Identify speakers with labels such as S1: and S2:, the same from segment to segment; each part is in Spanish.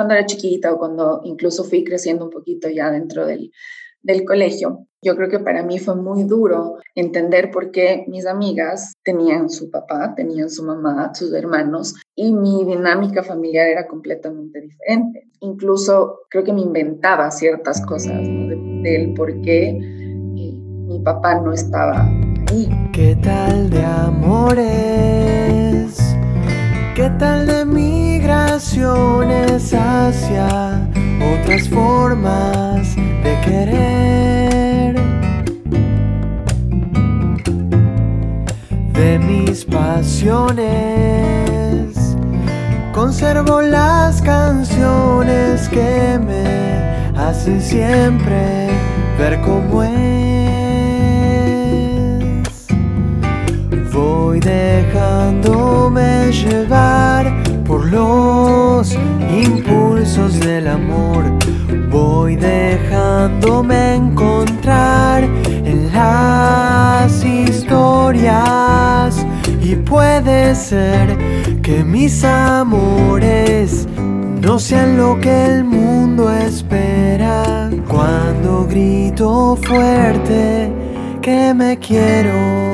S1: cuando era chiquita o cuando incluso fui creciendo un poquito ya dentro del, del colegio. Yo creo que para mí fue muy duro entender por qué mis amigas tenían su papá, tenían su mamá, sus hermanos, y mi dinámica familiar era completamente diferente. Incluso creo que me inventaba ciertas cosas del por qué eh, mi papá no estaba ahí.
S2: ¿Qué tal de amores? ¿Qué tal de migraciones hacia otras formas de querer? De mis pasiones, conservo las canciones que me hacen siempre ver cómo es. Voy dejándome llevar por los impulsos del amor. Voy dejándome encontrar en las historias y puede ser que mis amores no sean lo que el mundo espera cuando grito fuerte que me quiero.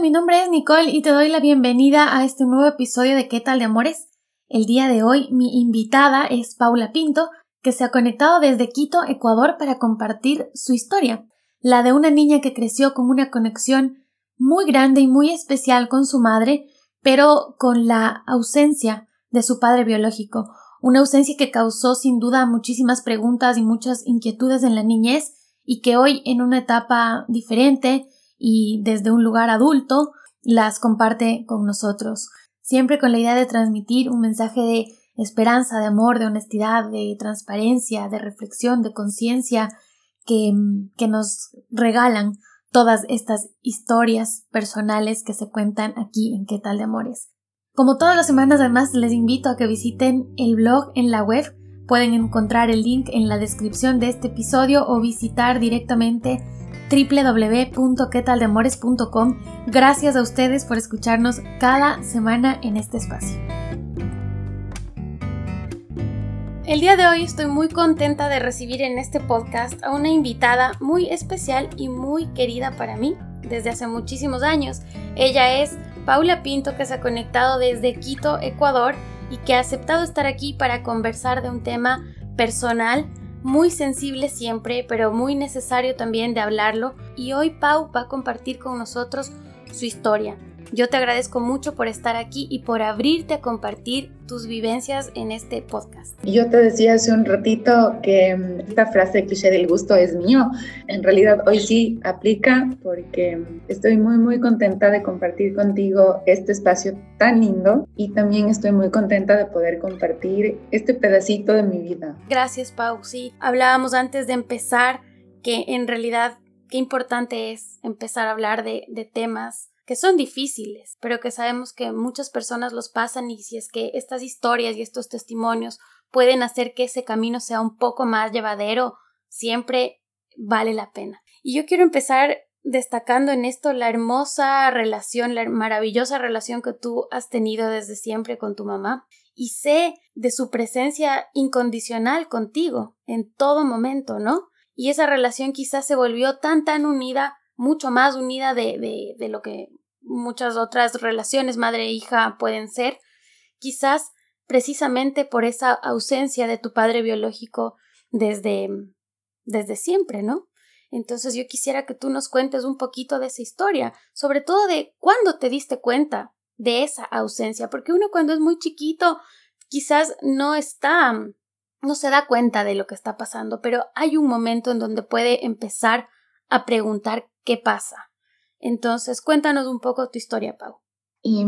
S3: Mi nombre es Nicole y te doy la bienvenida a este nuevo episodio de ¿Qué tal de amores? El día de hoy mi invitada es Paula Pinto, que se ha conectado desde Quito, Ecuador, para compartir su historia, la de una niña que creció con una conexión muy grande y muy especial con su madre, pero con la ausencia de su padre biológico, una ausencia que causó sin duda muchísimas preguntas y muchas inquietudes en la niñez y que hoy en una etapa diferente y desde un lugar adulto las comparte con nosotros, siempre con la idea de transmitir un mensaje de esperanza, de amor, de honestidad, de transparencia, de reflexión, de conciencia que, que nos regalan todas estas historias personales que se cuentan aquí en ¿Qué tal de Amores? Como todas las semanas además les invito a que visiten el blog en la web. Pueden encontrar el link en la descripción de este episodio o visitar directamente www.quetaldemores.com. Gracias a ustedes por escucharnos cada semana en este espacio. El día de hoy estoy muy contenta de recibir en este podcast a una invitada muy especial y muy querida para mí desde hace muchísimos años. Ella es Paula Pinto que se ha conectado desde Quito, Ecuador y que ha aceptado estar aquí para conversar de un tema personal muy sensible siempre, pero muy necesario también de hablarlo. Y hoy Pau va a compartir con nosotros su historia. Yo te agradezco mucho por estar aquí y por abrirte a compartir tus vivencias en este podcast.
S1: Yo te decía hace un ratito que mm, esta frase cliché del gusto es mío. En realidad hoy sí aplica porque estoy muy muy contenta de compartir contigo este espacio tan lindo y también estoy muy contenta de poder compartir este pedacito de mi vida.
S3: Gracias Pau. Sí, hablábamos antes de empezar que en realidad qué importante es empezar a hablar de, de temas que son difíciles, pero que sabemos que muchas personas los pasan y si es que estas historias y estos testimonios pueden hacer que ese camino sea un poco más llevadero, siempre vale la pena. Y yo quiero empezar destacando en esto la hermosa relación, la maravillosa relación que tú has tenido desde siempre con tu mamá y sé de su presencia incondicional contigo en todo momento, ¿no? Y esa relación quizás se volvió tan tan unida, mucho más unida de, de, de lo que muchas otras relaciones madre-hija e pueden ser, quizás precisamente por esa ausencia de tu padre biológico desde, desde siempre, ¿no? Entonces yo quisiera que tú nos cuentes un poquito de esa historia, sobre todo de cuándo te diste cuenta de esa ausencia, porque uno cuando es muy chiquito quizás no está, no se da cuenta de lo que está pasando, pero hay un momento en donde puede empezar a preguntar qué pasa. Entonces, cuéntanos un poco tu historia, Pau.
S1: Y,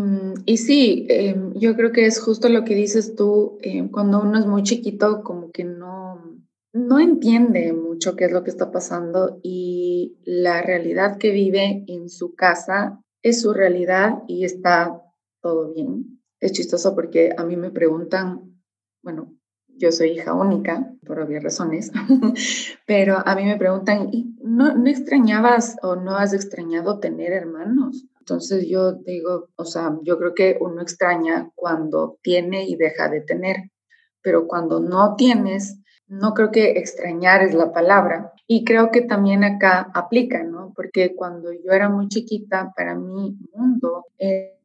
S1: y sí, em, yo creo que es justo lo que dices tú, em, cuando uno es muy chiquito, como que no, no entiende mucho qué es lo que está pasando y la realidad que vive en su casa es su realidad y está todo bien. Es chistoso porque a mí me preguntan, bueno, yo soy hija única, por obvias razones, pero a mí me preguntan, ¿no, ¿no extrañabas o no has extrañado tener hermanos? Entonces yo digo, o sea, yo creo que uno extraña cuando tiene y deja de tener, pero cuando no tienes, no creo que extrañar es la palabra. Y creo que también acá aplica, ¿no? Porque cuando yo era muy chiquita, para mi mundo eh,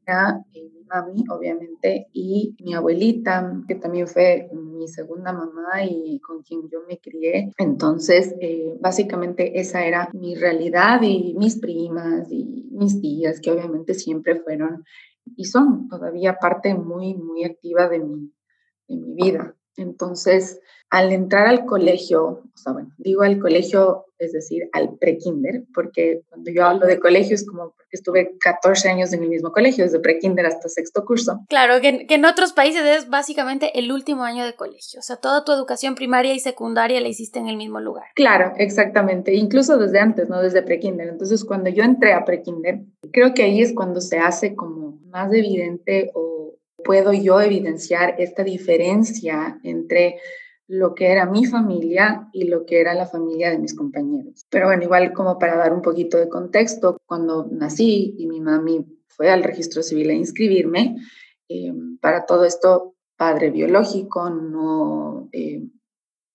S1: mi mami, obviamente, y mi abuelita, que también fue mi segunda mamá y con quien yo me crié. Entonces, eh, básicamente esa era mi realidad y mis primas y mis tías, que obviamente siempre fueron y son todavía parte muy, muy activa de mi, de mi vida. Entonces, al entrar al colegio, o sea, bueno, digo al colegio, es decir, al pre-kinder, porque cuando yo hablo de colegio es como porque estuve 14 años en el mismo colegio, desde pre-kinder hasta sexto curso.
S3: Claro, que, en otros países es básicamente el último año de colegio, o sea, toda tu educación primaria y secundaria la hiciste en el mismo lugar.
S1: Claro, exactamente, incluso desde antes, ¿no? Desde pre-kinder. Entonces, cuando yo entré a pre-kinder, creo que ahí es cuando se hace como más evidente o puedo yo evidenciar esta diferencia entre lo que era mi familia y lo que era la familia de mis compañeros. Pero bueno, igual como para dar un poquito de contexto, cuando nací y mi mami fue al registro civil a inscribirme, eh, para todo esto, padre biológico no eh,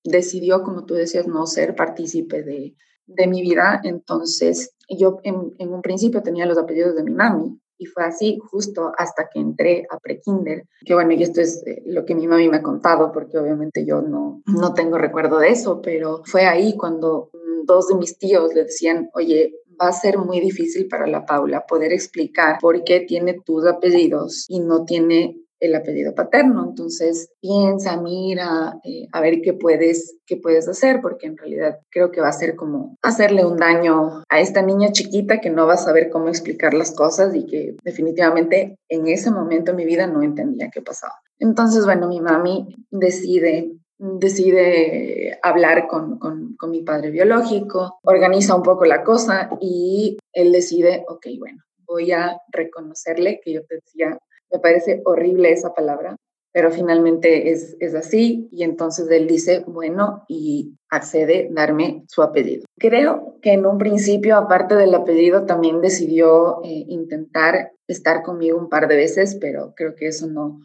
S1: decidió, como tú decías, no ser partícipe de, de mi vida. Entonces, yo en, en, un principio tenía los apellidos de mi mami, y fue así justo hasta que entré a prekinder, que bueno, y esto es eh, lo que mi mami me ha contado, porque obviamente yo no, no tengo recuerdo de eso, pero fue ahí cuando mm, dos de mis tíos le decían, oye, va a ser muy difícil para la Paula poder explicar por qué tiene tus apellidos y no tiene el apellido paterno. Entonces, piensa, mira, eh, a ver qué puedes, qué puedes hacer, porque en realidad creo que va a ser como hacerle un daño a esta niña chiquita que no va a saber cómo explicar las cosas y que definitivamente en ese momento en mi vida no entendía qué pasaba. Entonces, bueno, mi mami decide decide hablar con, con, con, mi padre biológico, organiza un poco la cosa y él decide, ok, bueno, voy a reconocerle que yo decía me parece horrible esa palabra, pero finalmente es, es así y entonces él dice, bueno, y accede a darme su apellido. Creo que en un principio, aparte del apellido, también decidió eh, intentar estar conmigo un par de veces, pero creo que eso no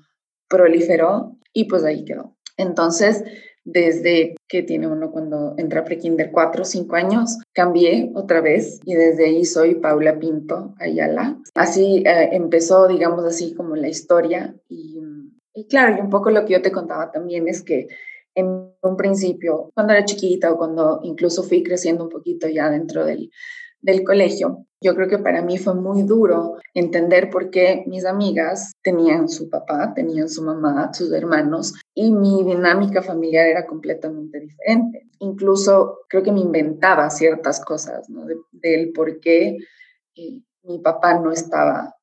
S1: proliferó y pues ahí quedó. Entonces, desde que tiene uno cuando entra prekinder, cuatro o cinco años, cambié otra vez y desde ahí soy Paula Pinto Ayala. Así eh, empezó, digamos así, como la historia y claro, y un poco lo que yo te contaba también es que en un principio, cuando era chiquita o cuando incluso fui creciendo un poquito ya dentro del, del colegio, yo creo que para mí fue muy duro entender por qué mis amigas tenían su papá, tenían su mamá, sus hermanos, y mi dinámica familiar era completamente diferente. Incluso creo que me inventaba ciertas cosas, del por qué eh, mi papá no estaba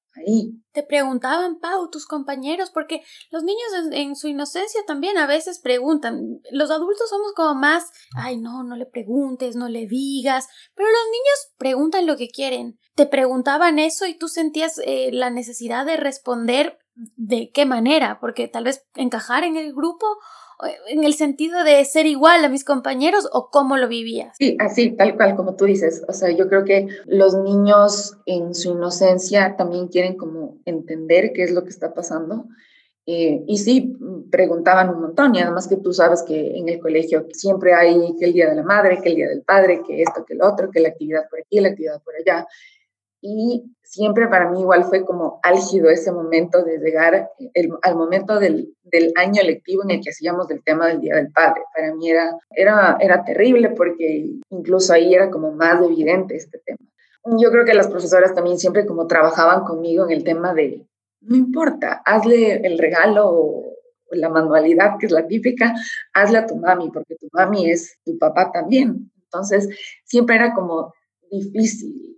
S3: Te preguntaban, Pau, tus compañeros, porque los niños en, su inocencia también a veces preguntan. Los adultos somos como más, ay, no, no le preguntes, no le digas, pero los niños preguntan lo que quieren. Te preguntaban eso y tú sentías eh, la necesidad de responder de qué manera, porque tal vez encajar en el grupo en el sentido de ser igual a mis compañeros o cómo lo vivías?
S1: Sí, así, tal cual como tú dices. O sea, yo creo que los niños en su inocencia también quieren como entender qué es lo que está pasando. Eh, y sí, preguntaban un montón y además que tú sabes que en el colegio siempre hay que el Día de la Madre, que el Día del Padre, que esto, que el otro, que la actividad por aquí, la actividad por allá. Y siempre para mí igual fue como álgido ese momento de llegar al momento del, del, año lectivo en el que hacíamos del tema del Día del Padre. Para mí era, era, era terrible porque incluso ahí era como más evidente este tema. Yo creo que las profesoras también siempre como trabajaban conmigo en el tema de, no importa, hazle el regalo o la manualidad, que es la típica, hazle a tu mami, porque tu mami es tu papá también. Entonces, siempre era como difícil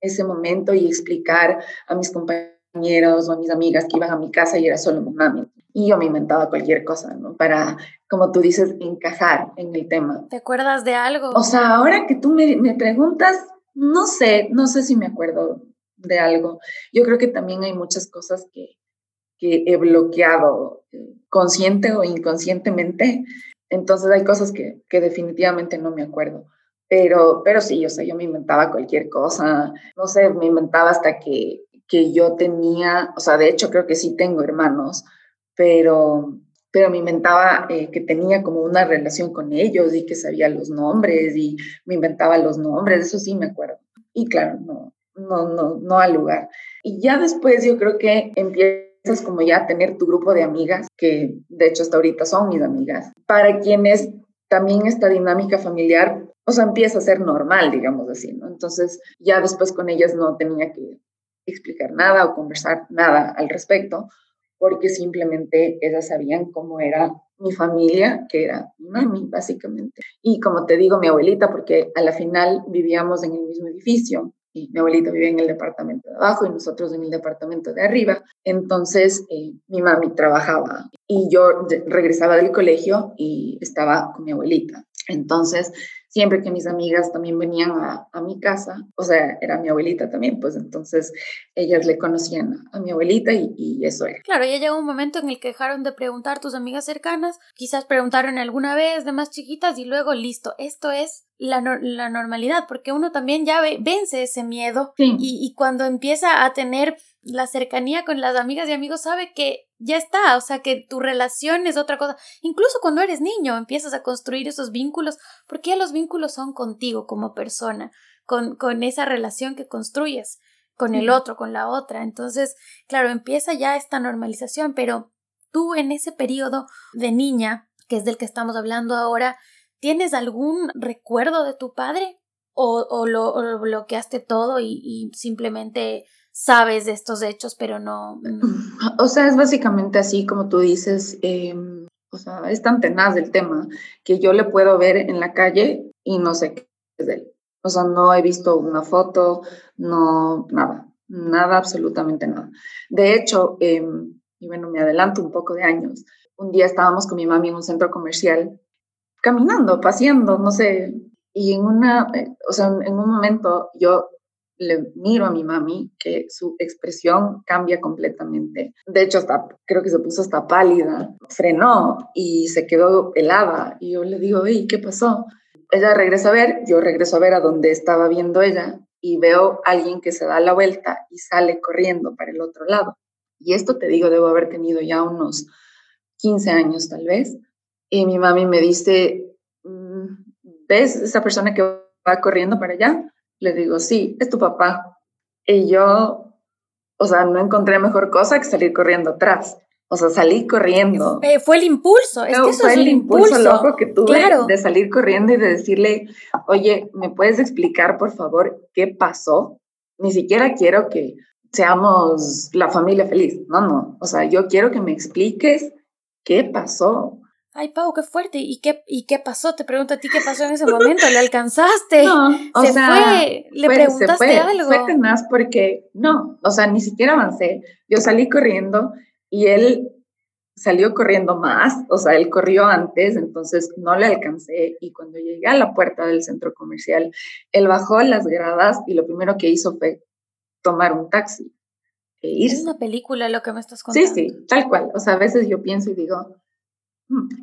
S1: ese momento y explicar a mis compañeros o a mis amigas que iban a mi casa y era solo mi mami. Y yo me inventaba cualquier cosa, ¿no? Para, como tú dices, encajar en el tema.
S3: ¿Te acuerdas de algo?
S1: O sea, ahora que tú me, me preguntas, no sé, no sé si me acuerdo de algo. Yo creo que también hay muchas cosas que, que he bloqueado eh, consciente o inconscientemente. Entonces hay cosas que, que definitivamente no me acuerdo. Pero, pero sí, o sea, yo me inventaba cualquier cosa, no sé, me inventaba hasta que, que yo tenía, o sea, de hecho creo que sí tengo hermanos, pero, pero me inventaba eh, que tenía como una relación con ellos y que sabía los nombres y me inventaba los nombres, eso sí me acuerdo. Y claro, no, no, no, no al lugar. Y ya después yo creo que empiezas como ya a tener tu grupo de amigas, que de hecho hasta ahorita son mis amigas, para quienes también esta dinámica familiar o sea, empieza a ser normal, digamos así, ¿no? Entonces, ya después con ellas no tenía que explicar nada o conversar nada al respecto, porque simplemente ellas sabían cómo era mi familia, que era mi mami, básicamente. Y como te digo, mi abuelita, porque a la final vivíamos en el mismo edificio, y mi abuelita vivía en el departamento de abajo y nosotros en el departamento de arriba. Entonces, eh, mi mami trabajaba y yo regresaba del colegio y estaba con mi abuelita. Entonces, siempre que mis amigas también venían a, a, mi casa, o sea, era mi abuelita también, pues entonces ellas le conocían a mi abuelita y, y, eso era.
S3: Claro, ya llegó un momento en el que dejaron de preguntar tus amigas cercanas, quizás preguntaron alguna vez de más chiquitas y luego listo, esto es la, la normalidad, porque uno también ya ve, vence ese miedo y, y cuando empieza a tener la cercanía con las amigas y amigos sabe que ya está, o sea que tu relación es otra cosa. Incluso cuando eres niño empiezas a construir esos vínculos, porque ya los vínculos son contigo como persona, con, con esa relación que construyes con el otro, con la otra. Entonces, claro, empieza ya esta normalización, pero tú en ese periodo de niña, que es del que estamos hablando ahora, ¿tienes algún recuerdo de tu padre? ¿O, o, lo, bloqueaste todo y, y simplemente sabes de estos hechos, pero no...
S1: O sea, es básicamente así como tú dices, em, o sea, es tan tenaz el tema que yo le puedo ver en la calle y no sé qué es de él. O sea, no he visto una foto, no, nada, nada, absolutamente nada. De hecho, em, y bueno, me adelanto un poco de años, un día estábamos con mi mami en un centro comercial, caminando, paseando, no sé, y en una, eh, o sea, en un momento yo le miro a mi mami que su expresión cambia completamente. De hecho, hasta creo que se puso hasta pálida, frenó y se quedó helada. Y yo le digo, ¿y qué pasó? Ella regresa a ver, yo regreso a ver a donde estaba viendo ella y veo a alguien que se da la vuelta y sale corriendo para el otro lado. Y esto te digo, debo haber tenido ya unos 15 años tal vez. Y mi mami me dice, mm, ¿ves esa persona que va corriendo para allá? Le digo, sí, es tu papá. Y yo, o sea, no encontré mejor cosa que salir corriendo atrás. O sea, salí corriendo.
S3: Eh, fue el impulso, es que eso
S1: fue
S3: es
S1: el
S3: impulso,
S1: loco que tuve de salir corriendo y de decirle, oye, ¿me puedes explicar, por favor, qué pasó? Ni siquiera quiero que seamos la familia feliz. No, no. O sea, yo quiero que me expliques qué pasó.
S3: Ay, Pau, qué fuerte. ¿Y qué, ¿Y qué pasó? Te pregunto a ti qué pasó en ese momento. ¿Le alcanzaste?
S1: No, o
S3: se
S1: sea,
S3: fue. ¿Le
S1: fue,
S3: preguntaste
S1: fue,
S3: algo?
S1: Fue tenaz porque no, o sea, ni siquiera avancé. Yo salí corriendo y él salió corriendo más, o sea, él corrió antes, entonces no le alcancé. Y cuando llegué a la puerta del centro comercial, él bajó las gradas y lo primero que hizo fue tomar un taxi. E irse.
S3: Es una película lo que me estás contando.
S1: Sí, sí, tal cual. O sea, a veces yo pienso y digo, "Mm,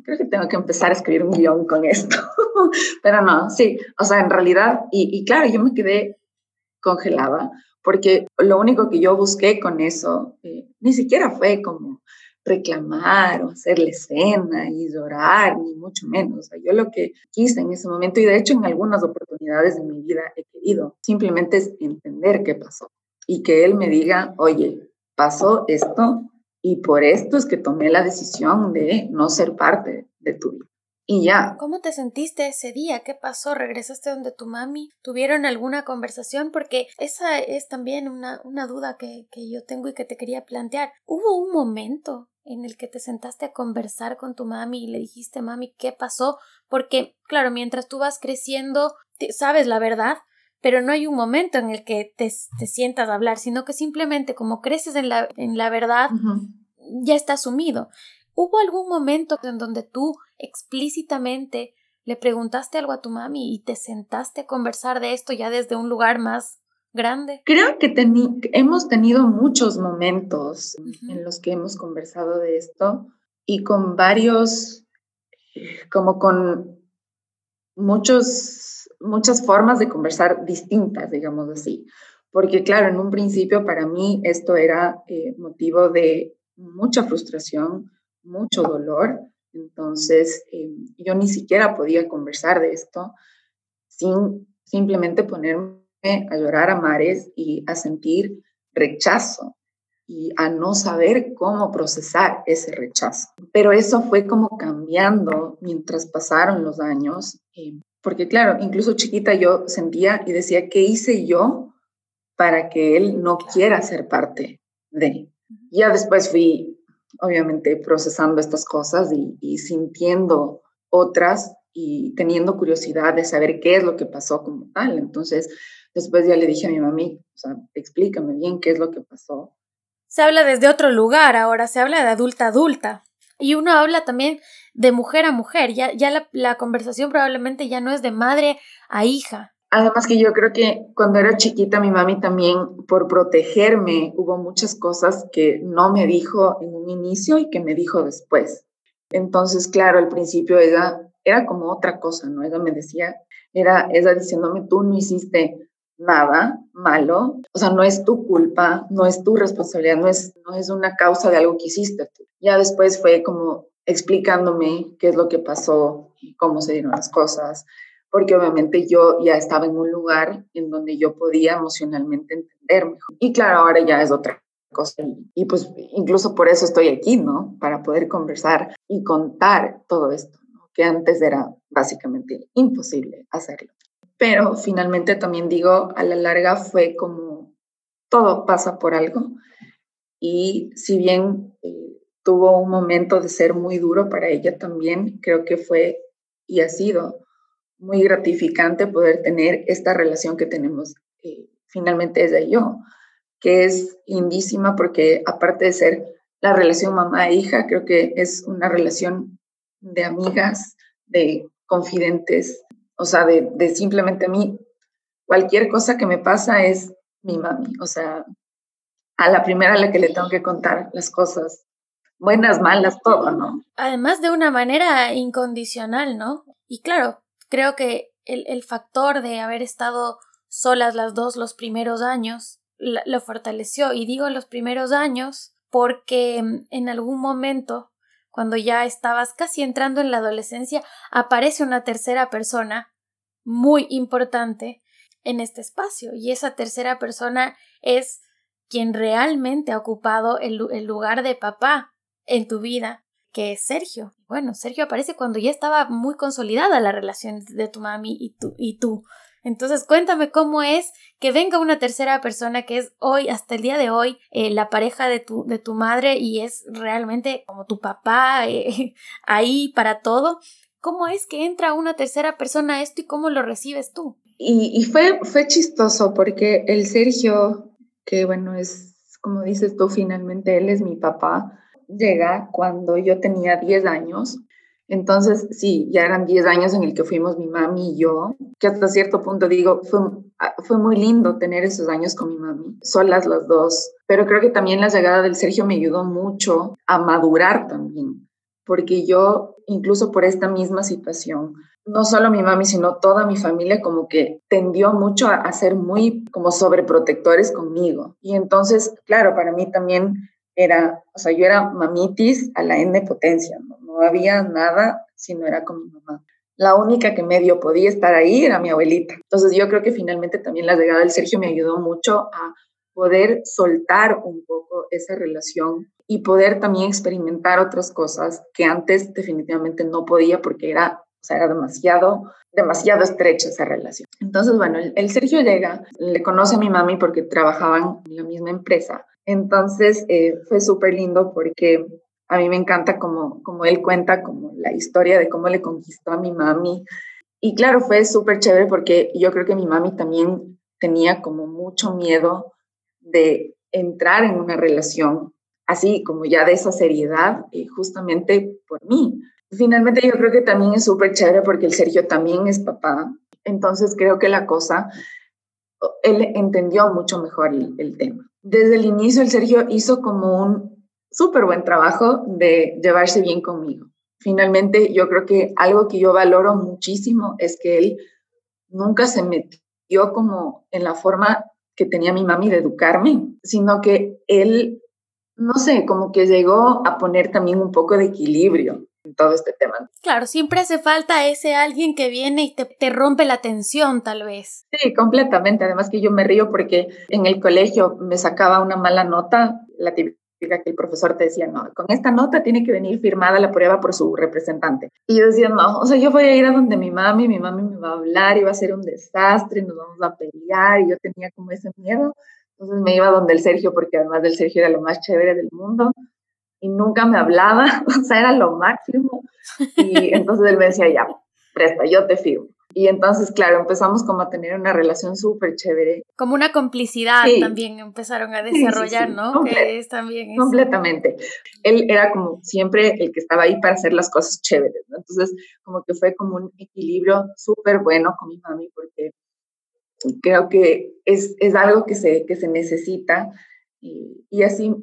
S1: creo que tengo que empezar a escribir un guion con esto. Pero no, sí, o sea, en realidad, y, y claro, yo me quedé congelada porque lo único que yo busqué con eso eh, ni siquiera fue como reclamar o hacerle escena y llorar, ni mucho menos. O sea, yo lo que quise en ese momento, y de hecho en algunas oportunidades de mi vida he querido, simplemente es entender qué pasó y que él me diga, oye, pasó esto y por esto es que tomé la decisión de no ser parte de tu vida. Y ya.
S3: ¿Cómo te sentiste ese día? ¿Qué pasó? ¿Regresaste donde tu mami? ¿Tuvieron alguna conversación? Porque esa es también una, una duda que, que yo tengo y que te quería plantear. ¿Hubo un momento en el que te sentaste a conversar con tu mami y le dijiste, mami, ¿qué pasó? Porque, claro, mientras tú vas creciendo, sabes la verdad, pero no hay un momento en el que te, te sientas a hablar, sino que simplemente como creces en la, en la verdad, ya está asumido. ¿Hubo algún momento en donde tú explícitamente le preguntaste algo a tu mami y te sentaste a conversar de esto ya desde un lugar más grande?
S1: Creo que hemos tenido muchos momentos en los que hemos conversado de esto y con varios, como con muchos, muchas formas de conversar distintas, digamos así. Porque claro, en un principio para mí esto era eh, motivo de mucha frustración, mucho dolor. Entonces, eh, yo ni siquiera podía conversar de esto sin simplemente ponerme a llorar a mares y a sentir rechazo y a no saber cómo procesar ese rechazo. Pero eso fue como cambiando mientras pasaron los años, eh, porque claro, incluso chiquita yo sentía y decía, ¿qué hice yo para que él no quiera ser parte de? Ya después fui, obviamente, procesando estas cosas y, y sintiendo otras y teniendo curiosidad de saber qué es lo que pasó como tal. Entonces, después ya le dije a mi mami, o sea, explícame bien qué es lo que pasó.
S3: Se habla desde otro lugar ahora, se habla de adulta adulta. Y uno habla también de mujer a mujer, ya, ya la, conversación probablemente ya no es de madre a hija.
S1: Además que yo creo que cuando era chiquita mi mami también por protegerme hubo muchas cosas que no me dijo en un inicio y que me dijo después. Entonces, claro, al principio ella era como otra cosa, ¿no? Ella me decía, era ella diciéndome, tú no hiciste nada malo, o sea, no es tu culpa, no es tu responsabilidad, no es, no es una causa de algo que hiciste. Ya después fue como explicándome qué es lo que pasó cómo se dieron las cosas, porque obviamente yo ya estaba en un lugar en donde yo podía emocionalmente entender. Y claro, ahora ya es otra cosa. Y, pues incluso por eso estoy aquí, ¿no? Para poder conversar y contar todo esto, que antes era básicamente imposible hacerlo. Pero finalmente también digo, a la larga fue como todo pasa por algo. Y si bien eh, tuvo un momento de ser muy duro para ella también, creo que fue y ha sido muy gratificante poder tener esta relación que tenemos eh, finalmente ella y yo, que es lindísima porque aparte de ser la relación mamá-hija, creo que es una relación de amigas, de confidentes, o sea, de, de simplemente a mí, cualquier cosa que me pasa es mi mami, o sea, a la primera a la que le tengo que contar las cosas, buenas, malas, todo, ¿no?
S3: Además de una manera incondicional, ¿no? Y claro, creo que el, el factor de haber estado solas las dos los primeros años lo fortaleció. Y digo los primeros años porque mm, en algún momento cuando ya estabas casi entrando en la adolescencia, aparece una tercera persona muy importante en este espacio y esa tercera persona es quien realmente ha ocupado el, lugar de papá en tu vida, que es Sergio. Bueno, Sergio aparece cuando ya estaba muy consolidada la relación de tu mami y tú. Y tú. Entonces, cuéntame cómo es que venga una tercera persona que es hoy, hasta el día de hoy, eh, la pareja de tu, de tu madre y es realmente como tu papá eh, ahí para todo. ¿Cómo es que entra una tercera persona esto y cómo lo recibes tú?
S1: Y, y fue, fue chistoso porque el Sergio, que bueno, es como dices tú, finalmente él es mi papá, llega cuando yo tenía 10 años entonces, sí, ya eran 10 años en el que fuimos mi mami y yo, que hasta cierto punto digo, fue, ah, fue muy lindo tener esos años con mi mami, solas las dos, pero creo que también la llegada del Sergio me ayudó mucho a madurar también, porque yo, incluso por esta misma situación, no solo mi mami, sino toda mi familia como que tendió mucho a, a ser muy como sobreprotectores conmigo. Y entonces, claro, para mí también era, o sea, yo era mamitis a la N potencia, ¿no? no había nada si no era con mi mamá. La única que medio podía estar ahí era mi abuelita. Entonces yo creo que finalmente también la llegada del Sergio me ayudó mucho a poder soltar un poco esa relación y poder también experimentar otras cosas que antes definitivamente no podía porque era, o sea, era demasiado, demasiado estrecha esa relación. Entonces, bueno, el, el Sergio llega, le conoce a mi mami porque trabajaban en la misma empresa. Entonces eh, fue súper lindo porque a mí me encanta como, como él cuenta como la historia de cómo le conquistó a mi mami. Y claro, fue súper chévere porque yo creo que mi mami también tenía como mucho miedo de entrar en una relación así como ya de esa seriedad y justamente por mí. Finalmente yo creo que también es súper chévere porque el Sergio también es papá. Entonces creo que la cosa él entendió mucho mejor el, tema. Desde el inicio, el Sergio hizo como un súper buen trabajo de llevarse bien conmigo. Finalmente, yo creo que algo que yo valoro muchísimo es que él nunca se metió como en la forma que tenía mi mami de educarme, sino que él, no sé, como que llegó a poner también un poco de equilibrio todo este tema.
S3: Claro, siempre hace falta ese alguien que viene y te, te rompe la tensión, tal vez.
S1: Sí, completamente. Además que yo me río porque en el colegio me sacaba una mala nota, la típica que el profesor te decía, no, con esta nota tiene que venir firmada la prueba por su representante. Y yo decía, no, o sea, yo voy a ir a donde mi mami, mi mami me va a hablar y va a ser un desastre, nos vamos a pelear, y yo tenía como ese miedo. Entonces me iba donde el Sergio, porque además del Sergio era lo más chévere del mundo, y nunca me hablaba, o sea, era lo máximo. Y entonces él me decía, ya, presta, yo te firmo. Y entonces, claro, empezamos como a tener una relación súper chévere.
S3: Como una complicidad también empezaron a desarrollar, ¿no? que es también
S1: Completamente. Él era como siempre el que estaba ahí para hacer las cosas chéveres, ¿no? Entonces, como que fue como un equilibrio súper bueno con mi mami porque creo que es, es algo que se, que se necesita y, y así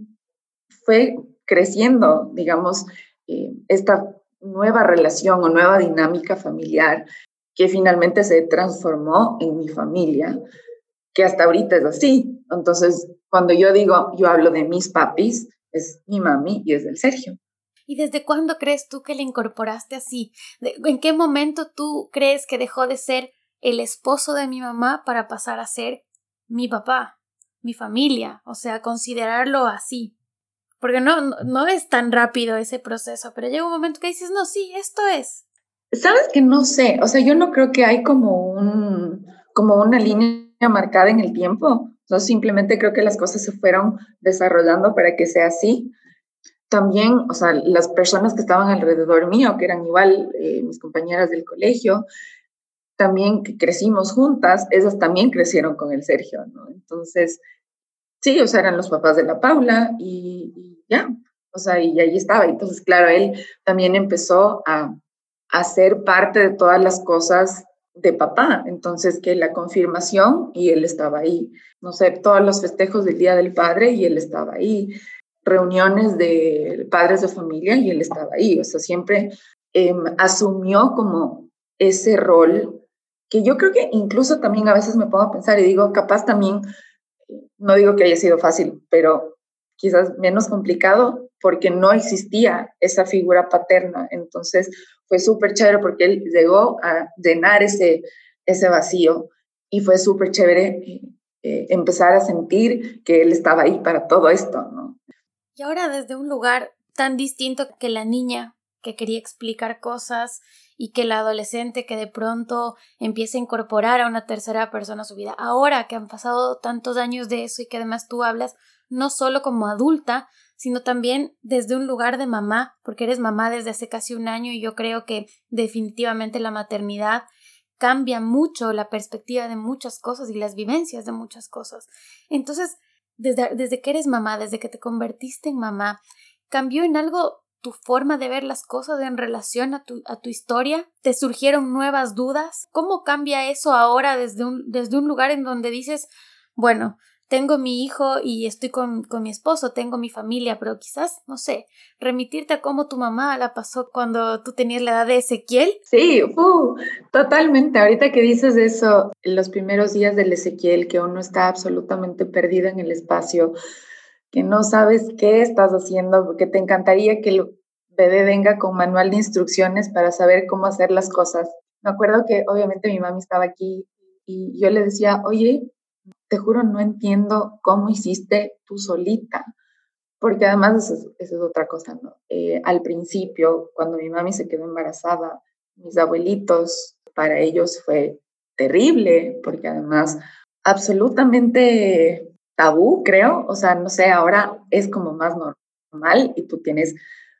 S1: fue creciendo, digamos, eh, esta nueva relación o nueva dinámica familiar que finalmente se transformó en mi familia, que hasta ahorita es así. Entonces, cuando yo digo, yo hablo de mis papis, es mi mami y es del Sergio.
S3: ¿Y desde cuándo crees tú que le incorporaste así? ¿En qué momento tú crees que dejó de ser el esposo de mi mamá para pasar a ser mi papá, mi familia? O sea, considerarlo así. Porque no, no es tan rápido ese proceso, pero llega un momento que dices, no, sí, esto es.
S1: Sabes que no sé, o sea, yo no creo que hay como, un, como una línea marcada en el tiempo. Yo simplemente creo que las cosas se fueron desarrollando para que sea así. También, o sea, las personas que estaban alrededor mío, que eran igual eh, mis compañeras del colegio, también que crecimos juntas, esas también crecieron con el Sergio, ¿no? Entonces, sí, o sea, eran los papás de la Paula y ya, o sea, y ahí estaba. Entonces, claro, él también empezó a, hacer parte de todas las cosas de papá. Entonces, que la confirmación y él estaba ahí. No sé, todos los festejos del Día del Padre y él estaba ahí. Reuniones de padres de familia y él estaba ahí. O sea, siempre em, asumió como ese rol que yo creo que incluso también a veces me pongo a pensar y digo, capaz también, no digo que haya sido fácil, pero quizás menos complicado porque no existía esa figura paterna. Entonces fue súper chévere porque él llegó a llenar ese, ese vacío y fue súper chévere eh, eh, empezar a sentir que él estaba ahí para todo esto, ¿no?
S3: Y ahora desde un lugar tan distinto que la niña que quería explicar cosas y que la adolescente que de pronto empieza a incorporar a una tercera persona a su vida. Ahora que han pasado tantos años de eso y que además tú hablas no solo como adulta, sino también desde un lugar de mamá, porque eres mamá desde hace casi un año y yo creo que definitivamente la maternidad cambia mucho la perspectiva de muchas cosas y las vivencias de muchas cosas. Entonces, desde, desde que eres mamá, desde que te convertiste en mamá, ¿cambió en algo tu forma de ver las cosas en relación a tu, a tu historia? ¿Te surgieron nuevas dudas? ¿Cómo cambia eso ahora desde un, desde un lugar en donde dices, bueno, tengo mi hijo y estoy con, mi esposo, tengo mi familia, pero quizás, no sé, remitirte a cómo tu mamá la pasó cuando tú tenías la edad de Ezequiel.
S1: Sí, uh, totalmente. Ahorita que dices eso, los primeros días del Ezequiel, que uno está absolutamente perdido en el espacio, que no sabes qué estás haciendo, porque te encantaría que el bebé venga con manual de instrucciones para saber cómo hacer las cosas. Me acuerdo que obviamente mi mami estaba aquí y yo le decía, oye, te juro, no entiendo cómo hiciste tú solita, porque además eso, es otra cosa, ¿no? Eh, al principio, cuando mi mami se quedó embarazada, mis abuelitos, para ellos fue terrible, porque además absolutamente tabú, creo, o sea, no sé, ahora es como más normal y tú tienes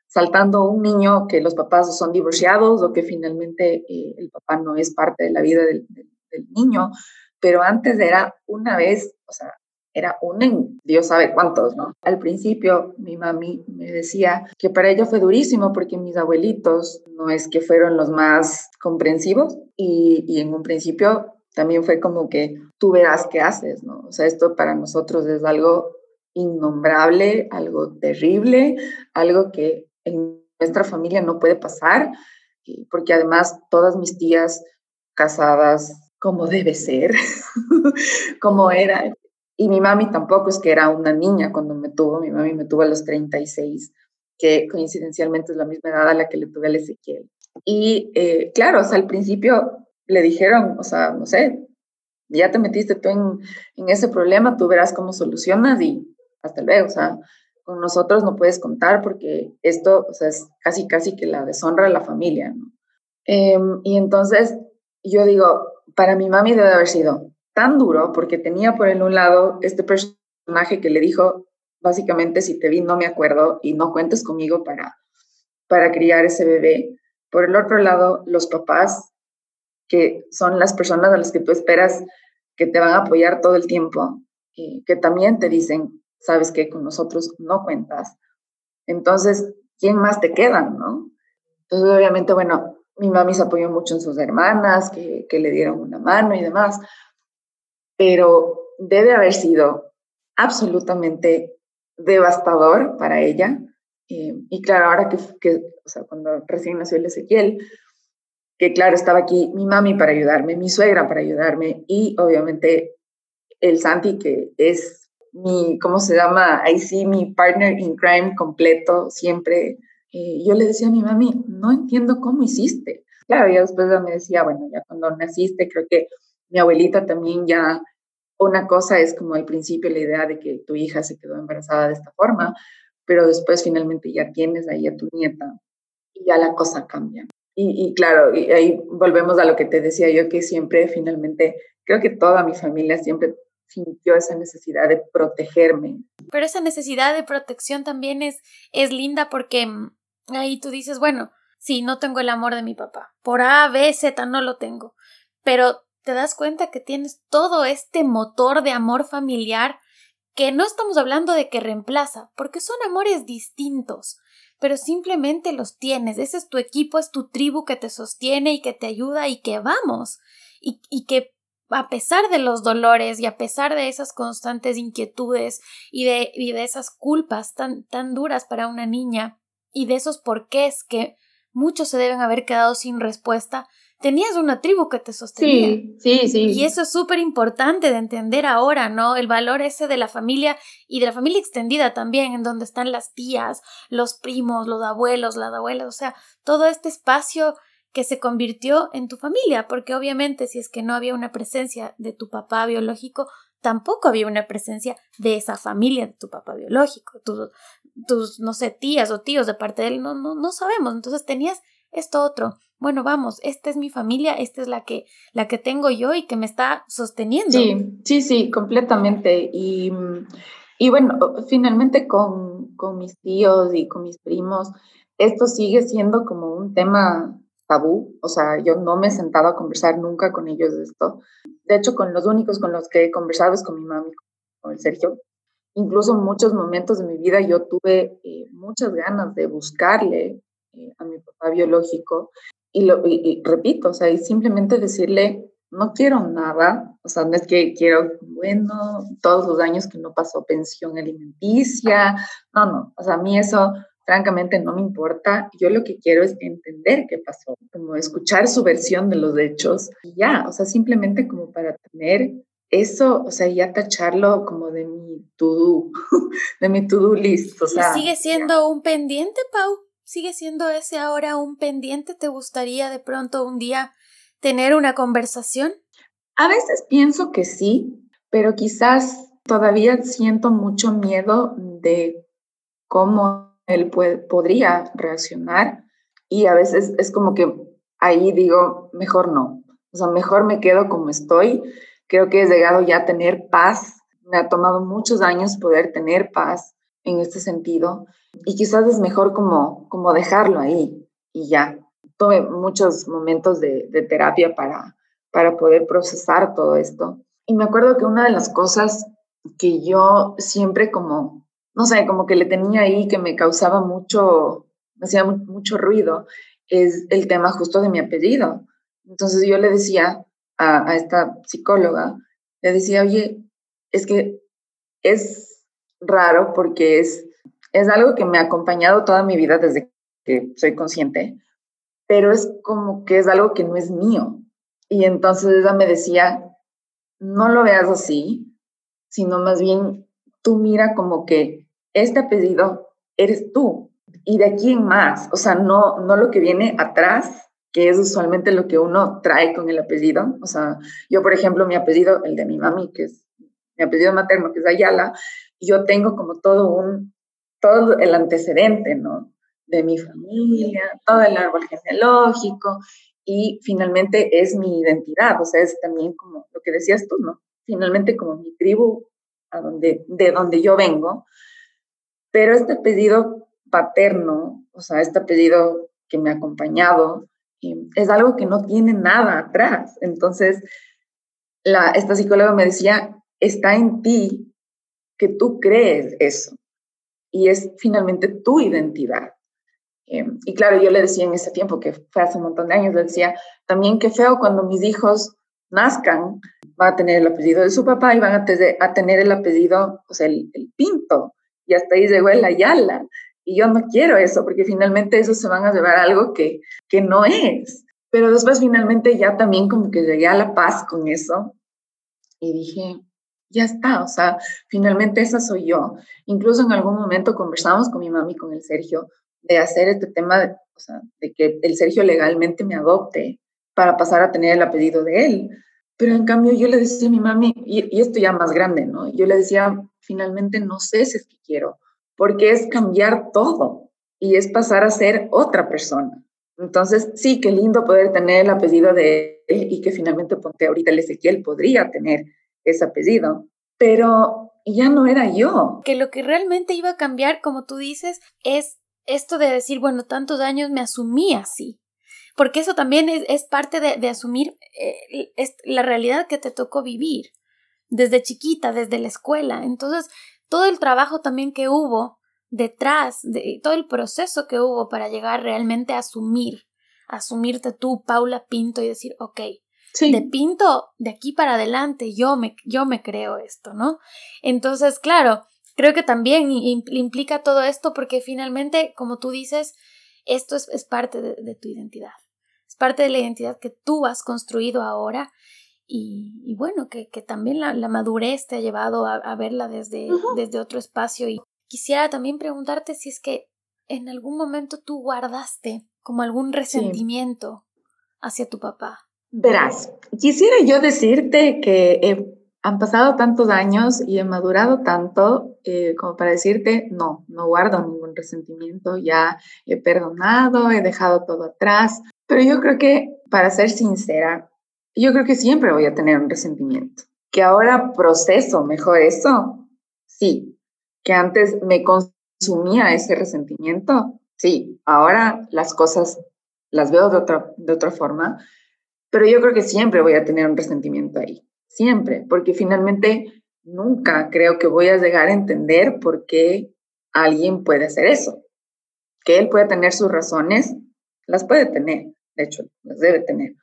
S1: saltando un niño que los papás son divorciados o que finalmente eh, el papá no es parte de la vida del niño, pero antes era una vez, o sea, era un en Dios sabe cuántos, ¿no? Al principio mi mami me decía que para ella fue durísimo porque mis abuelitos no es que fueron los más comprensivos y, y en un principio también fue como que tú verás qué haces, ¿no? O sea, esto para nosotros es algo innombrable, algo terrible, algo que en nuestra familia no puede pasar, porque además todas mis tías casadas como debe ser, como era. Y mi mami tampoco es que era una niña cuando me tuvo, mi mami me tuvo a los 36, que coincidencialmente es la misma edad a la que le tuve al Ezequiel. Y eh, claro, o sea, al principio le dijeron, o sea, no sé, ya te metiste tú en, en ese problema, tú verás cómo solucionas y hasta luego, o sea, con nosotros no puedes contar porque esto, o sea, es casi, casi que la deshonra de la familia, ¿no? Em, y entonces yo digo, para mi mami debe haber sido tan duro porque tenía por el un lado este personaje que le dijo, básicamente, si te vi no me acuerdo y no cuentes conmigo para, para criar ese bebé. Por el otro lado, los papás, que son las personas a las que tú esperas que te van a apoyar todo el tiempo, que también te dicen, sabes que con nosotros no cuentas. Entonces, ¿quién más te queda, no? Entonces, obviamente, bueno, mi mami se apoyó mucho en sus hermanas, que, que le dieron una mano y demás, pero debe haber sido absolutamente devastador para ella. Eh, y claro, ahora que, que, o sea, cuando recién nació el Ezequiel, que claro, estaba aquí mi mami para ayudarme, mi suegra para ayudarme y obviamente el Santi, que es mi, ¿cómo se llama? Ahí sí, mi partner in crime completo, siempre. Eh, yo le decía a mi mami, no entiendo cómo hiciste. Claro, y después me decía, bueno, ya cuando naciste, creo que mi abuelita también ya, una cosa es como al principio la idea de que tu hija se quedó embarazada de esta forma, pero después finalmente ya tienes ahí a tu nieta y ya la cosa cambia. Y, y, claro, y ahí volvemos a lo que te decía yo, que siempre finalmente, creo que toda mi familia siempre sintió esa necesidad de protegerme.
S3: Pero esa necesidad de protección también es, es linda porque ahí tú dices, bueno, sí, no tengo el amor de mi papá. Por A, B, Z no lo tengo. Pero te das cuenta que tienes todo este motor de amor familiar que no estamos hablando de que reemplaza, porque son amores distintos, pero simplemente los tienes. Ese es tu equipo, es tu tribu que te sostiene y que te ayuda y que vamos. Y, y que a pesar de los dolores y a pesar de esas constantes inquietudes y de, y de esas culpas tan, tan duras para una niña y de esos porqués que muchos se deben haber quedado sin respuesta, tenías una tribu que te sostenía.
S1: Sí, sí, sí.
S3: Y eso es súper importante de entender ahora, ¿no? El valor ese de la familia y de la familia extendida también, en donde están las tías, los primos, los abuelos, las abuelas, o sea, todo este espacio que se convirtió en tu familia, porque obviamente si es que no había una presencia de tu papá biológico, tampoco había una presencia de esa familia de tu papá biológico, tus, tus no sé, tías o tíos de parte de él, no, no, no sabemos. Entonces tenías esto otro. Bueno, vamos, esta es mi familia, esta es la que, la que tengo yo y que me está sosteniendo.
S1: Sí, sí, sí, completamente. Y, y bueno, finalmente con, con mis tíos y con mis primos, esto sigue siendo como un tema tabú, o sea, yo no me he sentado a conversar nunca con ellos de esto. De hecho, con los únicos con los que he conversado es con mi mami, con el Sergio. Incluso en muchos momentos de mi vida yo tuve eh, muchas ganas de buscarle eh, a mi papá biológico y, lo, y, repito, o sea, y simplemente decirle, no quiero nada, o sea, no es que quiero, bueno, todos los años que no pasó pensión alimenticia, no, no, o sea, a mí eso francamente no me importa. Yo lo que quiero es entender qué pasó, como escuchar su versión de los hechos y ya, o sea, simplemente como para tener eso, o sea, ya tacharlo como de mi to-do, de mi to-do list. O sea,
S3: ¿Sigue siendo un pendiente, Pau? ¿Sigue siendo ese ahora un pendiente? ¿Te gustaría de pronto un día tener una conversación?
S1: A veces pienso que sí, pero quizás todavía siento mucho miedo de cómo él puede, podría reaccionar y a veces es como que ahí digo, mejor no, o sea, mejor me quedo como estoy. Creo que he llegado ya a tener paz. Me ha tomado muchos años poder tener paz en este sentido y quizás es mejor como, como dejarlo ahí y ya. Tuve muchos momentos de, de terapia para, para poder procesar todo esto. Y me acuerdo que una de las cosas que yo siempre como no sé, como que le tenía ahí que me causaba mucho, me hacía mucho ruido, es el tema justo de mi apellido. Entonces yo le decía, a, a esta psicóloga, le decía, oye, es que es raro porque es, es algo que me ha acompañado toda mi vida desde que soy consciente, pero es como que es algo que no es mío. Y entonces ella me decía, no lo veas así, sino más bien tú mira como que este apellido eres tú y de aquí en más, o sea, no, no lo que viene atrás, que es usualmente lo que uno trae con el apellido. O sea, yo, por ejemplo, mi apellido, el de mi mami, que es mi apellido materno, que es Ayala, yo tengo como todo un, todo el antecedente, ¿no? De mi familia, todo el árbol genealógico, y finalmente es mi identidad, o sea, es también como lo que decías tú, ¿no? Finalmente como mi tribu, a donde, de donde yo vengo, pero este apellido paterno, o sea, este apellido que me ha acompañado, es algo que no tiene nada atrás. Entonces, esta psicóloga me decía, está en ti que tú crees eso y es finalmente tu identidad. Eh, y claro, yo le decía en ese tiempo, que fue hace un montón de años, le decía, también qué feo cuando mis hijos nazcan, van a tener el apellido de su papá y van a, a tener el apellido, o sea, el, el, Pinto, y hasta ahí llegó el Ayala. Y yo no quiero eso, porque finalmente eso se van a llevar algo que, que no es. Pero después finalmente ya también como que llegué a la paz con eso y dije, ya está, o sea, finalmente esa soy yo. Incluso en algún momento conversamos con mi mami, con el Sergio, de hacer este tema, de, o sea, de que el Sergio legalmente me adopte para pasar a tener el apellido de él. Pero en cambio yo le decía a mi mami, y, y esto ya más grande, ¿no? Yo le decía, finalmente no sé si es que quiero, porque es cambiar todo y es pasar a ser otra persona. Entonces, sí, qué lindo poder tener el apellido de él y que finalmente ponte ahorita el Ezequiel podría tener ese apellido, pero ya no era yo.
S3: Que lo que realmente iba a cambiar, como tú dices, es esto de decir, bueno, tantos años me asumí así. Porque eso también es, parte de, de asumir eh, es la realidad que te tocó vivir desde chiquita, desde la escuela. Entonces, todo el trabajo también que hubo detrás, de todo el proceso que hubo para llegar realmente a asumir, asumirte tú, Paula Pinto, y decir, ok, de Pinto, de aquí para adelante, yo me, yo me creo esto, ¿no? Entonces, claro, creo que también implica todo esto porque finalmente, como tú dices, esto es, es parte de, de, tu identidad. Es parte de la identidad que tú has construido ahora y, y bueno, que, que también la, la, madurez te ha llevado a, a verla desde, uh -huh. desde otro espacio. Y quisiera también preguntarte si es que en algún momento tú guardaste como algún resentimiento sí. hacia tu papá.
S1: Verás, quisiera yo decirte que eh, han pasado tantos años y he madurado tanto eh, como para decirte, no, no guardo ningún resentimiento, ya he perdonado, he dejado todo atrás, pero yo creo que, para ser sincera, yo creo que siempre voy a tener un resentimiento. Que ahora proceso mejor eso, sí. Que antes me consumía ese resentimiento, sí. Ahora las cosas las veo de otra, de otra forma, pero yo creo que siempre voy a tener un resentimiento ahí, siempre, porque finalmente nunca creo que voy a llegar a entender por qué alguien puede hacer eso. Que él puede tener sus razones, las puede tener, de hecho, las debe tener,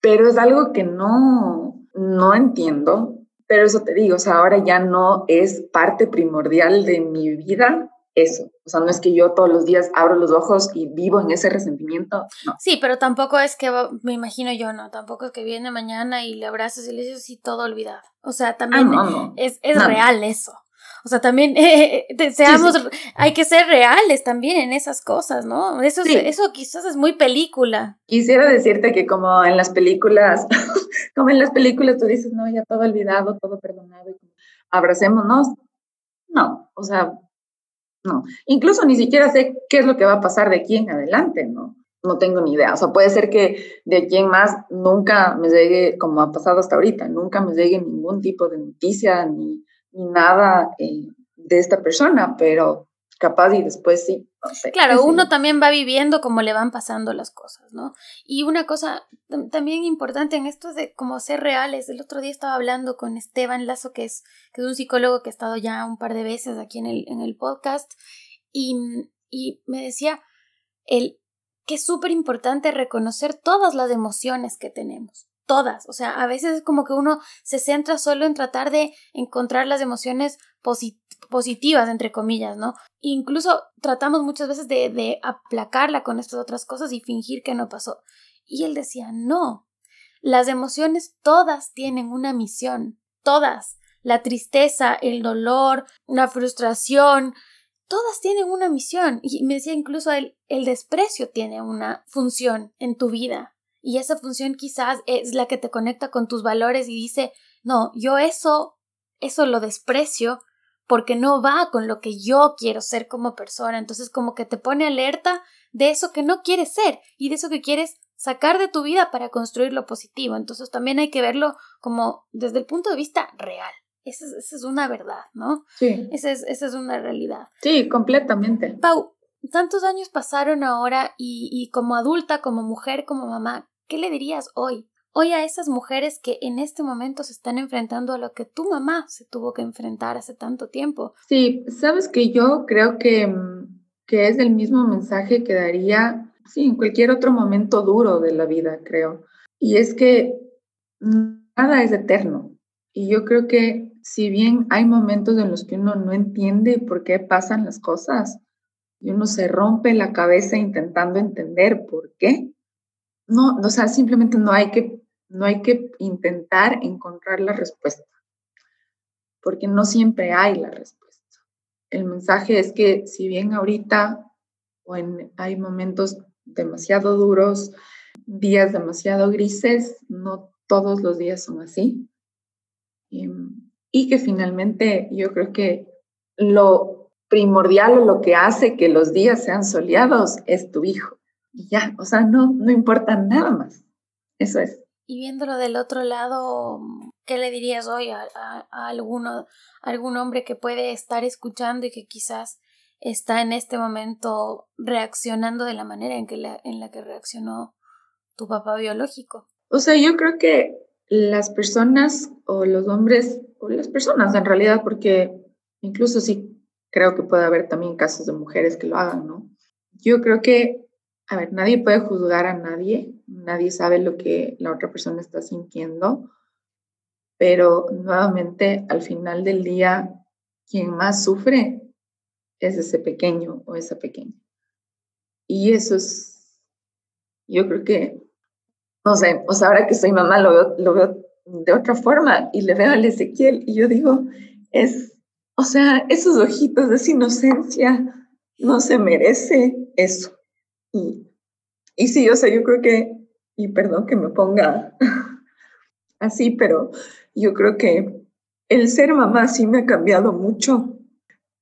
S1: pero es algo que no, no entiendo, pero eso te digo, o sea, ahora ya no es parte primordial de mi vida eso. O sea, no es que yo todos los días abro los ojos y vivo en ese resentimiento, no.
S3: Sí, pero tampoco es que, me imagino yo, no, tampoco es que viene mañana y le abrazas y le dices y todo olvidado. O sea, también ah, no, no. es, es real eso. O sea, también eh, seamos, sí, sí. hay que ser reales también en esas cosas, ¿no? Eso, sí. eso quizás es muy película.
S1: Quisiera decirte que como en las películas, como en las películas tú dices, no, ya todo olvidado, todo perdonado, abracémonos. No, o sea, no, incluso ni siquiera sé qué es lo que va a pasar de aquí en adelante, ¿no? No tengo ni idea. O sea, puede ser que de aquí en más nunca me llegue, como ha pasado hasta ahorita, nunca me llegue ningún tipo de noticia ni, ni nada eh, de esta persona, pero capaz y después sí.
S3: No sé, claro, uno sí. también va viviendo como le van pasando las cosas, ¿no? Y una cosa también importante en esto es de como ser reales. El otro día estaba hablando con Esteban Lazo, que es, que es un psicólogo que ha estado ya un par de veces aquí en el, en el podcast, y, y me decía el, que es súper importante reconocer todas las emociones que tenemos todas. O sea, a veces es como que uno se centra solo en tratar de encontrar las emociones positivas, entre comillas, ¿no? Incluso tratamos muchas veces de, aplacarla con estas otras cosas y fingir que no pasó. Y él decía, no, las emociones todas tienen una misión, todas. La tristeza, el dolor, la frustración, todas tienen una misión. Y me decía incluso el desprecio tiene una función en tu vida. Y esa función quizás es la que te conecta con tus valores y dice, no, yo eso, eso lo desprecio porque no va con lo que yo quiero ser como persona. Entonces como que te pone alerta de eso que no quieres ser y de eso que quieres sacar de tu vida para construir lo positivo. Entonces también hay que verlo como desde el punto de vista real. Esa es, una verdad, ¿no?
S1: Sí.
S3: Esa es, esa es una realidad.
S1: Sí, completamente.
S3: Pau, tantos años pasaron ahora y, y como adulta, como mujer, como mamá, ¿qué le dirías hoy? Hoy a esas mujeres que en este momento se están enfrentando a lo que tu mamá se tuvo que enfrentar hace tanto tiempo.
S1: Sí, sabes que yo creo que, mm, que es el mismo mensaje que daría, sí, en cualquier otro momento duro de la vida, creo. Y es que nada es eterno. Y yo creo que si bien hay momentos en los que uno no entiende por qué pasan las cosas y uno se rompe la cabeza intentando entender por qué, no, o sea, simplemente no hay que, no hay que intentar encontrar la respuesta, porque no siempre hay la respuesta. El mensaje es que si bien ahorita o hay momentos demasiado duros, días demasiado grises, no todos los días son así. Em, y que finalmente yo creo que lo primordial o lo que hace que los días sean soleados es tu hijo. Y ya, o sea, no, no importa nada más. Eso es.
S3: Y viéndolo del otro lado, ¿qué le dirías hoy a, alguno, algún hombre que puede estar escuchando y que quizás está en este momento reaccionando de la manera en, que en la que reaccionó tu papá biológico?
S1: O sea, yo creo que las personas o los hombres, o las personas en realidad, porque incluso sí creo que puede haber también casos de mujeres que lo hagan, ¿no? Yo creo que, a ver, nadie puede juzgar a nadie, nadie sabe lo que la otra persona está sintiendo, pero nuevamente al final del día, quien más sufre es ese pequeño o esa pequeña. Y eso es, yo creo que no sé, o sea, ahora que soy mamá lo veo, lo veo de otra forma y le veo al Ezequiel y yo digo, es, o sea, esos ojitos de esa inocencia no se merece eso. Y, y sí, o sea, yo creo que, y perdón que me ponga así, pero yo creo que el ser mamá sí me ha cambiado mucho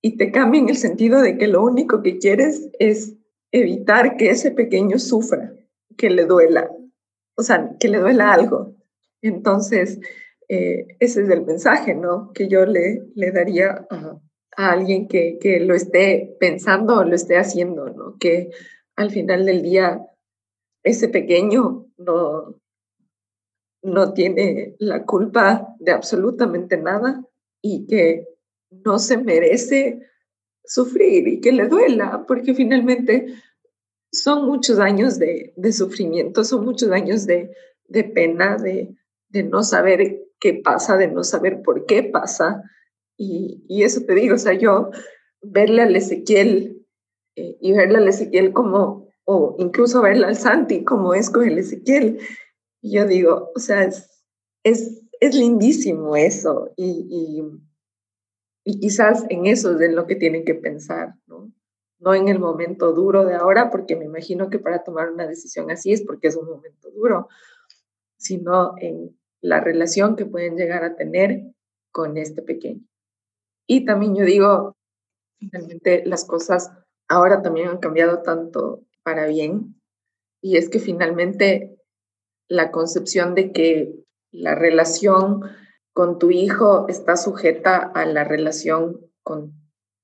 S1: y te cambia en el sentido de que lo único que quieres es evitar que ese pequeño sufra, que le duela, o sea, que le duela algo. Entonces, eh, ese es el mensaje, ¿no? Que yo le, le daría a, alguien que, que, lo esté pensando o lo esté haciendo, ¿no? Que al final del día ese pequeño no, no tiene la culpa de absolutamente nada y que no se merece sufrir y que le duela, porque finalmente son muchos años de, sufrimiento, son muchos años de, pena, de, no saber qué pasa, de no saber por qué pasa. Y, eso te digo, o sea, yo verle al Ezequiel eh, y verle al Ezequiel como, o incluso verle al Santi como es con el Ezequiel, yo digo, o sea, es, es, es lindísimo eso y, y, y quizás en eso es en lo que tienen que pensar, ¿no? no en el momento duro de ahora, porque me imagino que para tomar una decisión así es porque es un momento duro, sino en la relación que pueden llegar a tener con este pequeño. Y también yo digo, finalmente las cosas ahora también han cambiado tanto para bien, y es que finalmente la concepción de que la relación con tu hijo está sujeta a la relación con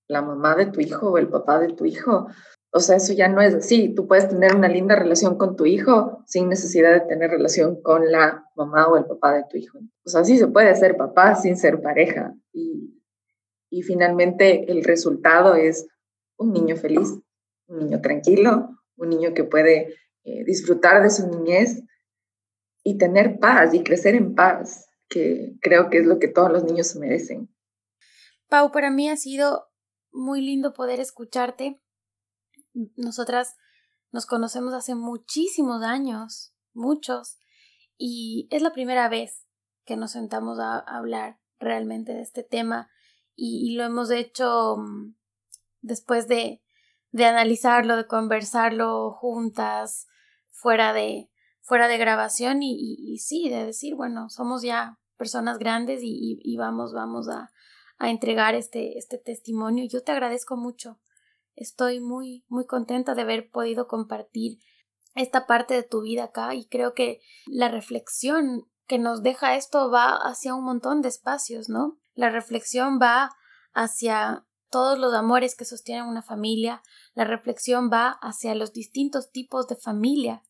S1: la mamá de tu hijo o el papá de tu hijo. O sea, eso ya no es así. Tú puedes tener una linda relación con tu hijo sin necesidad de tener relación con la mamá o el papá de tu hijo. O sea, sí se puede ser papá sin ser pareja. Y, y finalmente el resultado es un niño feliz, un niño tranquilo, un niño que puede eh, disfrutar de su niñez y tener paz y crecer en paz, que creo que es lo que todos los niños se merecen.
S3: Pau, para mí ha sido muy lindo poder escucharte. Nosotras nos conocemos hace muchísimos años, muchos, y es la primera vez que nos sentamos a hablar realmente de este tema y, lo hemos hecho mm, después de, de analizarlo, de conversarlo juntas, fuera de, fuera de grabación y, sí, de decir, bueno, somos ya personas grandes y, vamos, vamos a, a, entregar este, este testimonio. Yo te agradezco mucho. Estoy muy, muy contenta de haber podido compartir esta parte de tu vida acá y creo que la reflexión que nos deja esto va hacia un montón de espacios, ¿no? La reflexión va hacia todos los amores que sostienen una familia, la reflexión va hacia los distintos tipos de familia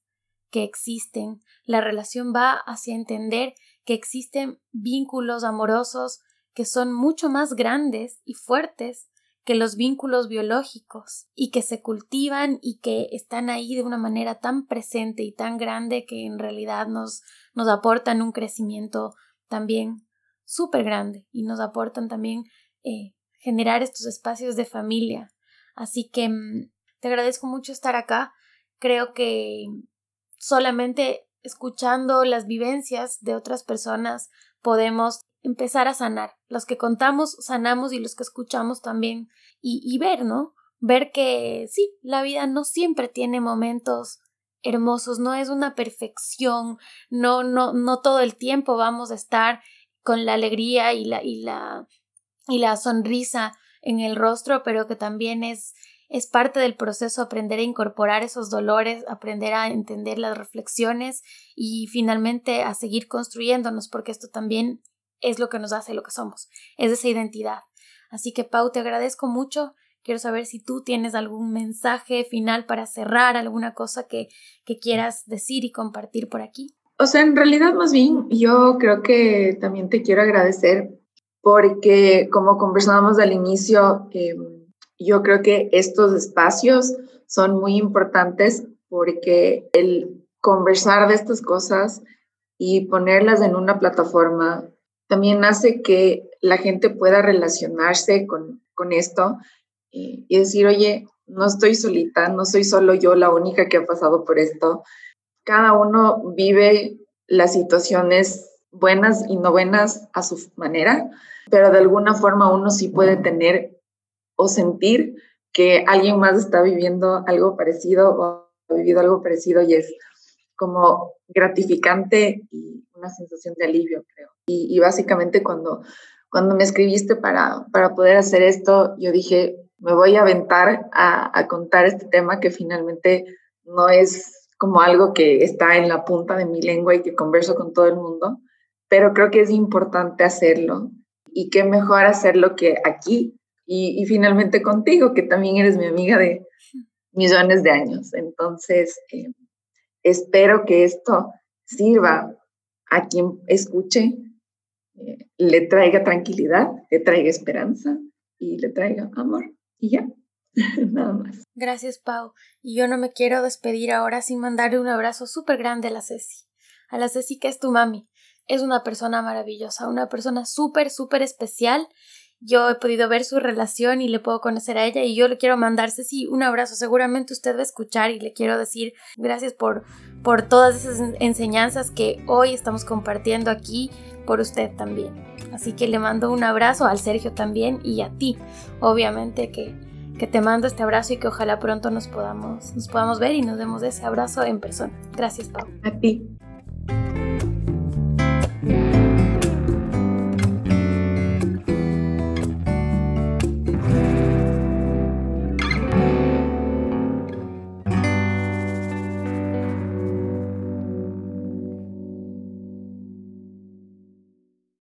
S3: que existen, la relación va hacia entender que existen vínculos amorosos que son mucho más grandes y fuertes que los vínculos biológicos y que se cultivan y que están ahí de una manera tan presente y tan grande que en realidad nos, nos aportan un crecimiento también súper grande y nos aportan también eh, generar estos espacios de familia. Así que mm, te agradezco mucho estar acá. Creo que solamente escuchando las vivencias de otras personas podemos empezar a sanar. Los que contamos, sanamos y los que escuchamos también. Y, y ver, ¿no? Ver que sí, la vida no siempre tiene momentos hermosos, no es una perfección, no, no, no todo el tiempo vamos a estar con la alegría y la, y la, y la sonrisa en el rostro, pero que también es, es parte del proceso aprender a incorporar esos dolores, aprender a entender las reflexiones y finalmente a seguir construyéndonos, porque esto también es lo que nos hace lo que somos, es esa identidad. Así que Pau, te agradezco mucho. Quiero saber si tú tienes algún mensaje final para cerrar, alguna cosa que, que quieras decir y compartir por aquí.
S1: O sea, en realidad más bien yo creo que también te quiero agradecer porque como conversábamos al inicio, em, yo creo que estos espacios son muy importantes porque el conversar de estas cosas y ponerlas en una plataforma también hace que la gente pueda relacionarse con, con esto y, y decir, oye, no estoy solita, no soy solo yo la única que ha pasado por esto. Cada uno vive las situaciones buenas y no buenas a su manera, pero de alguna forma uno sí puede tener o sentir que alguien más está viviendo algo parecido o ha vivido algo parecido y es como gratificante y una sensación de alivio, creo. Y, básicamente cuando, cuando me escribiste para, para poder hacer esto, yo dije, me voy a aventar a, a contar este tema que finalmente no es como algo que está en la punta de mi lengua y que converso con todo el mundo, pero creo que es importante hacerlo y qué mejor hacerlo que aquí y, finalmente contigo, que también eres mi amiga de millones de años. Entonces, eh, espero que esto sirva a quien escuche, eh, le traiga tranquilidad, le traiga esperanza y le traiga amor. Y ya, nada más.
S3: Gracias, Pau. Y yo no me quiero despedir ahora sin mandarle un abrazo súper grande a la Ceci. A la Ceci que es tu mami es una persona maravillosa, una persona súper, súper especial. Yo he podido ver su relación y le puedo conocer a ella y yo le quiero mandar, sí un abrazo. Seguramente usted va a escuchar y le quiero decir gracias por, por todas esas enseñanzas que hoy estamos compartiendo aquí por usted también. Así que le mando un abrazo al Sergio también y a ti, obviamente que, que te mando este abrazo y que ojalá pronto nos podamos, nos podamos ver y nos demos ese abrazo en persona. Gracias, Pau.
S1: A ti.